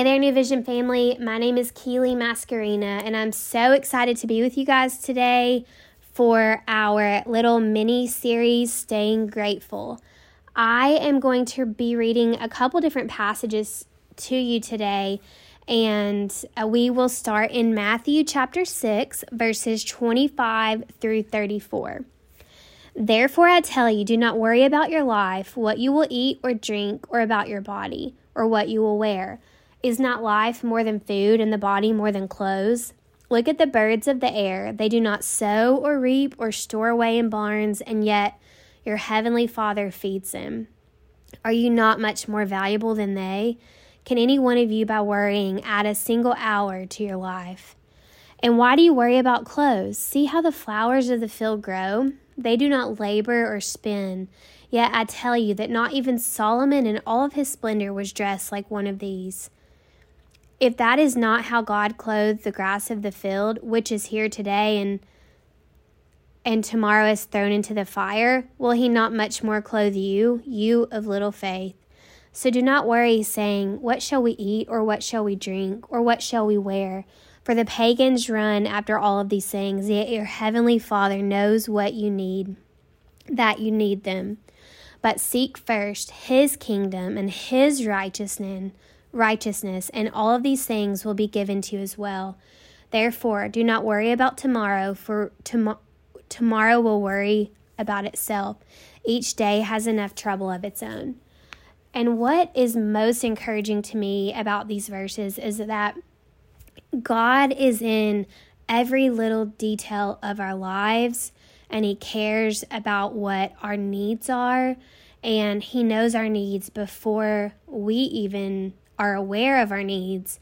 Hey there, New Vision family. My name is Keely Mascarina, and I'm so excited to be with you guys today for our little mini series, Staying Grateful. I am going to be reading a couple different passages to you today, and uh, we will start in Matthew chapter 6, verses 25 through 34. Therefore, I tell you, do not worry about your life, what you will eat or drink, or about your body, or what you will wear. Is not life more than food and the body more than clothes? Look at the birds of the air. They do not sow or reap or store away in barns, and yet your heavenly Father feeds them. Are you not much more valuable than they? Can any one of you, by worrying, add a single hour to your life? And why do you worry about clothes? See how the flowers of the field grow? They do not labor or spin. Yet I tell you that not even Solomon in all of his splendor was dressed like one of these. If that is not how God clothed the grass of the field, which is here today and and tomorrow is thrown into the fire, will he not much more clothe you, you of little faith? So do not worry, saying, What shall we eat, or what shall we drink, or what shall we wear? For the pagans run after all of these things, yet your heavenly Father knows what you need, that you need them. But seek first his kingdom and his righteousness righteousness, and all of these things will be given to you as well. Therefore, do not worry about tomorrow, for tom- tomorrow will worry about itself. Each day has enough trouble of its own. And what is most encouraging to me about these verses is that God is in every little detail of our lives and He cares about what our needs are and He knows our needs before we even are aware of our needs.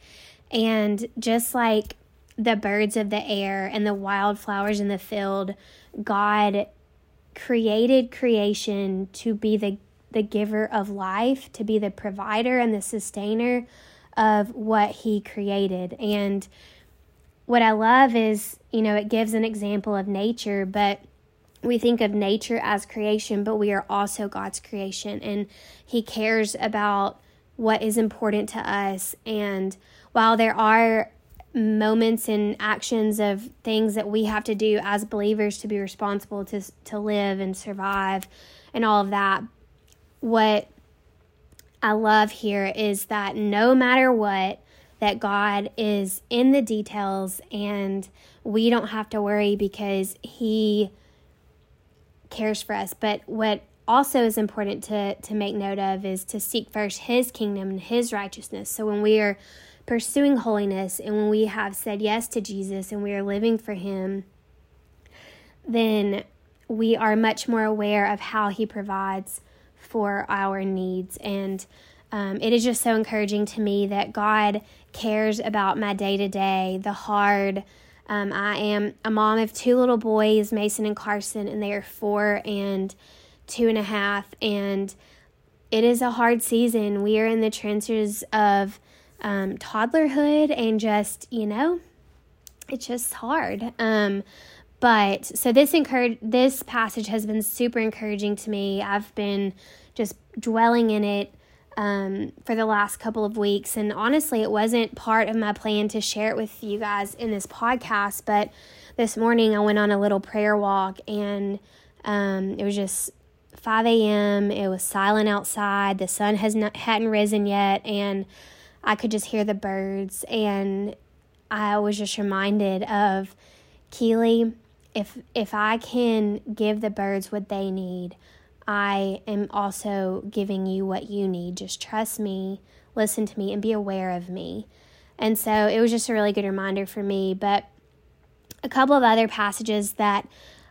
And just like the birds of the air and the wildflowers in the field, God created creation to be the, the giver of life, to be the provider and the sustainer of what He created. And what I love is, you know, it gives an example of nature, but we think of nature as creation, but we are also God's creation. And He cares about what is important to us. And while there are moments and actions of things that we have to do as believers to be responsible to to live and survive and all of that what I love here is that no matter what that God is in the details and we don't have to worry because he cares for us but what also is important to, to make note of is to seek first his kingdom and his righteousness. So when we are pursuing holiness and when we have said yes to Jesus and we are living for him, then we are much more aware of how he provides for our needs. And um, it is just so encouraging to me that God cares about my day to day, the hard. Um, I am a mom of two little boys, Mason and Carson, and they are four and two and a half, and it is a hard season. We are in the trenches of um, toddlerhood, and just you know, it's just hard. Um, but so this encourage this passage has been super encouraging to me. I've been just dwelling in it um, for the last couple of weeks, and honestly, it wasn't part of my plan to share it with you guys in this podcast. But this morning, I went on a little prayer walk, and um, it was just 5 a.m. It was silent outside. The sun has not hadn't risen yet, and I could just hear the birds. And I was just reminded of Keely. If if I can give the birds what they need, I am also giving you what you need. Just trust me, listen to me, and be aware of me. And so it was just a really good reminder for me. But a couple of other passages that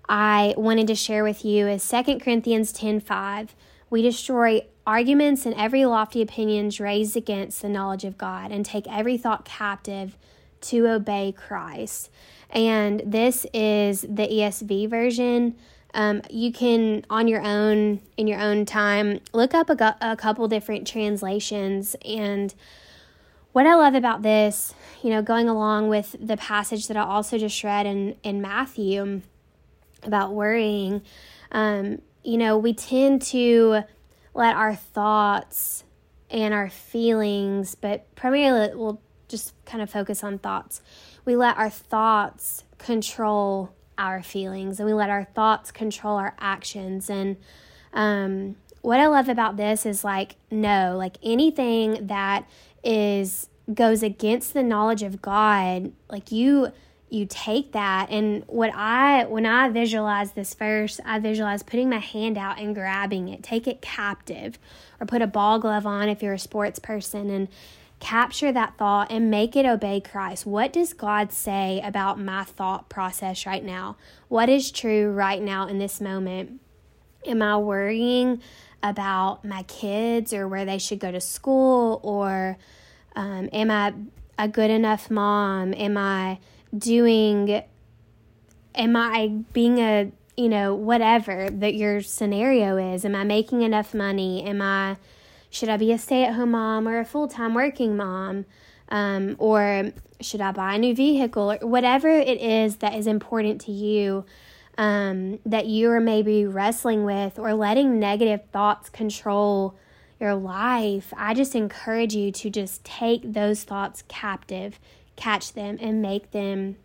I wanted to share with you is 2 Corinthians 10:5. We destroy arguments and every lofty opinions raised against the knowledge of God and take every thought captive to obey Christ. And this is the ESV version. Um, you can on your own in your own time look up a, a couple different translations and what I love about this, you know, going along with the passage that I also just read in, in Matthew, about worrying, um, you know, we tend to let our thoughts and our feelings, but primarily we'll just kind of focus on thoughts. We let our thoughts control our feelings and we let our thoughts control our actions. And um, what I love about this is like, no, like anything that is goes against the knowledge of God, like you you take that and what I when I visualize this verse, I visualize putting my hand out and grabbing it, take it captive, or put a ball glove on if you're a sports person and capture that thought and make it obey Christ. What does God say about my thought process right now? What is true right now in this moment? Am I worrying about my kids or where they should go to school or um, am I a good enough mom? Am I doing, am I being a, you know, whatever that your scenario is? Am I making enough money? Am I, should I be a stay at home mom or a full time working mom? Um, or should I buy a new vehicle or whatever it is that is important to you um, that you are maybe wrestling with or letting negative thoughts control your life, I just encourage you to just take those thoughts captive, catch them, and make them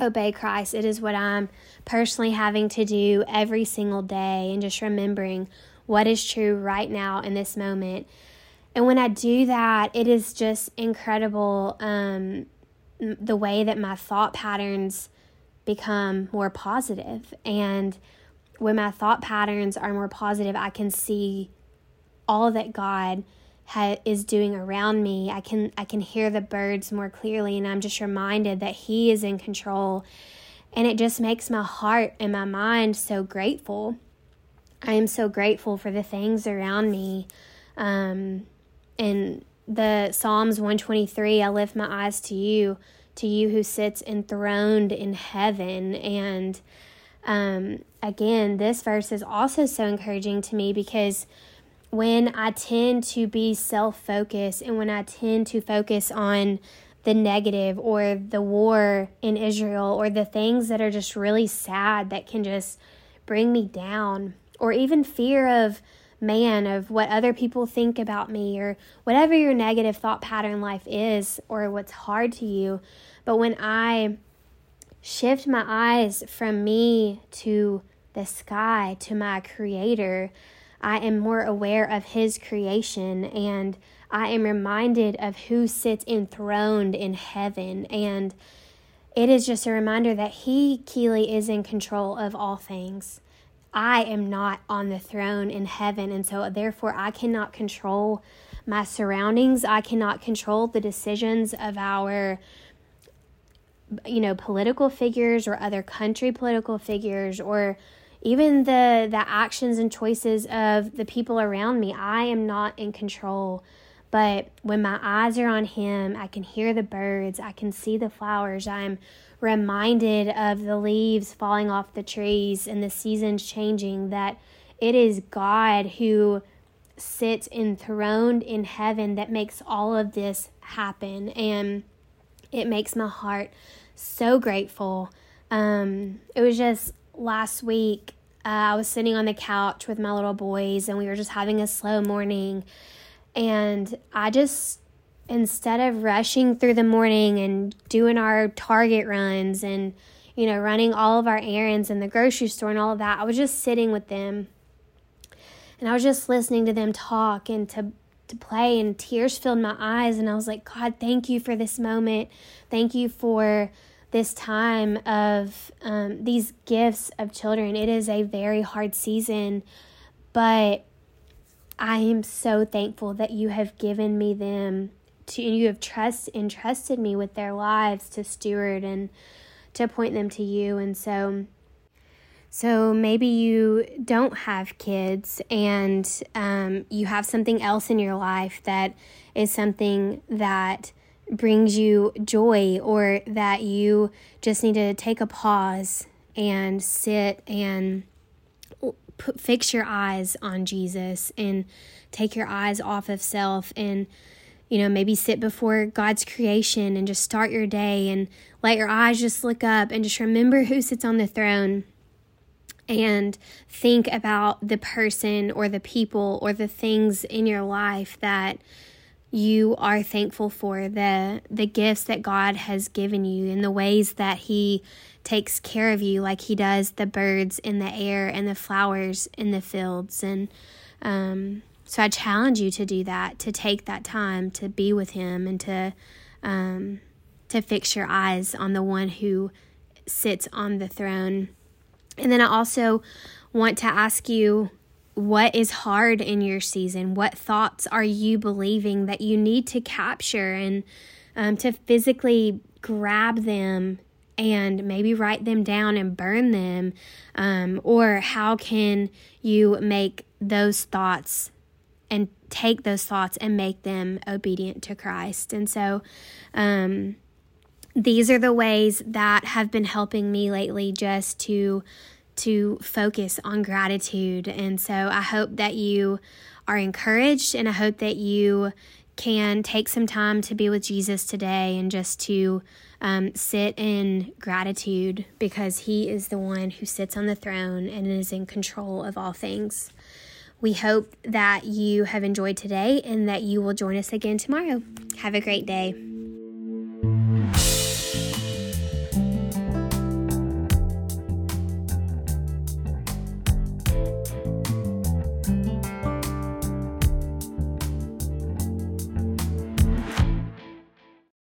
obey Christ. It is what I'm personally having to do every single day, and just remembering what is true right now in this moment. And when I do that, it is just incredible um, the way that my thought patterns become more positive. And when my thought patterns are more positive, I can see all that God ha- is doing around me. I can I can hear the birds more clearly and I'm just reminded that he is in control. And it just makes my heart and my mind so grateful. I am so grateful for the things around me. Um, and the Psalms 123, I lift my eyes to you, to you who sits enthroned in heaven. And um, again, this verse is also so encouraging to me because when I tend to be self focused and when I tend to focus on the negative or the war in Israel or the things that are just really sad that can just bring me down, or even fear of man, of what other people think about me, or whatever your negative thought pattern life is, or what's hard to you. But when I shift my eyes from me to the sky, to my creator, I am more aware of His creation and I am reminded of who sits enthroned in heaven. And it is just a reminder that He, Keely, is in control of all things. I am not on the throne in heaven, and so therefore I cannot control my surroundings. I cannot control the decisions of our you know political figures or other country political figures or even the the actions and choices of the people around me i am not in control. But when my eyes are on him i can hear the birds i can see the flowers i'm reminded of the leaves falling off the trees and the seasons changing that it is god who sits enthroned in heaven that makes all of this happen. And it makes my heart so grateful. Um, it was just last week, uh, I was sitting on the couch with my little boys and we were just having a slow morning. And I just, instead of rushing through the morning and doing our Target runs and, you know, running all of our errands in the grocery store and all of that, I was just sitting with them. And I was just listening to them talk and to to play and tears filled my eyes and I was like, God, thank you for this moment. Thank you for this time of um, these gifts of children. It is a very hard season, but I am so thankful that you have given me them to, and you have trust entrusted me with their lives to steward and to point them to you. And so, so maybe you don't have kids and um, you have something else in your life that is something that brings you joy or that you just need to take a pause and sit and put, fix your eyes on Jesus and take your eyes off of self and you know maybe sit before God's creation and just start your day and let your eyes just look up and just remember who sits on the throne and think about the person or the people or the things in your life that you are thankful for the the gifts that God has given you and the ways that he takes care of you like he does the birds in the air and the flowers in the fields. And um, so I challenge you to do that to take that time to be with him and to um, to fix your eyes on the one who sits on the throne. And then I also want to ask you what is hard in your season? What thoughts are you believing that you need to capture and um, to physically grab them and maybe write them down and burn them? Um, or how can you make those thoughts and take those thoughts and make them obedient to Christ? And so, um, these are the ways that have been helping me lately just to to focus on gratitude. And so I hope that you are encouraged and I hope that you can take some time to be with Jesus today and just to um, sit in gratitude because He is the one who sits on the throne and is in control of all things. We hope that you have enjoyed today and that you will join us again tomorrow. Have a great day.